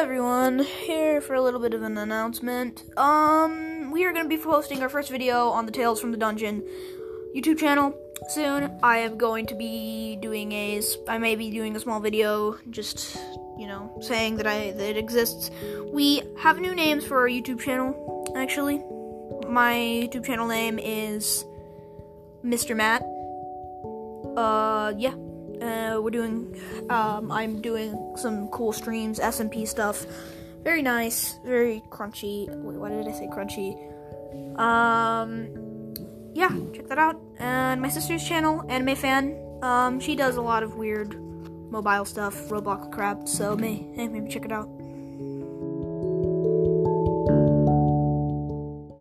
everyone, here for a little bit of an announcement. Um, we are going to be posting our first video on the Tales from the Dungeon YouTube channel soon. I am going to be doing a, I may be doing a small video, just, you know, saying that I, that it exists. We have new names for our YouTube channel, actually. My YouTube channel name is Mr. Matt. Uh, yeah. Uh, we're doing, um, I'm doing some cool streams, SMP stuff. Very nice, very crunchy. Wait, why did I say crunchy? Um, yeah, check that out. And my sister's channel, Anime Fan, um, she does a lot of weird mobile stuff, Roblox crap, so may, hey, maybe check it out.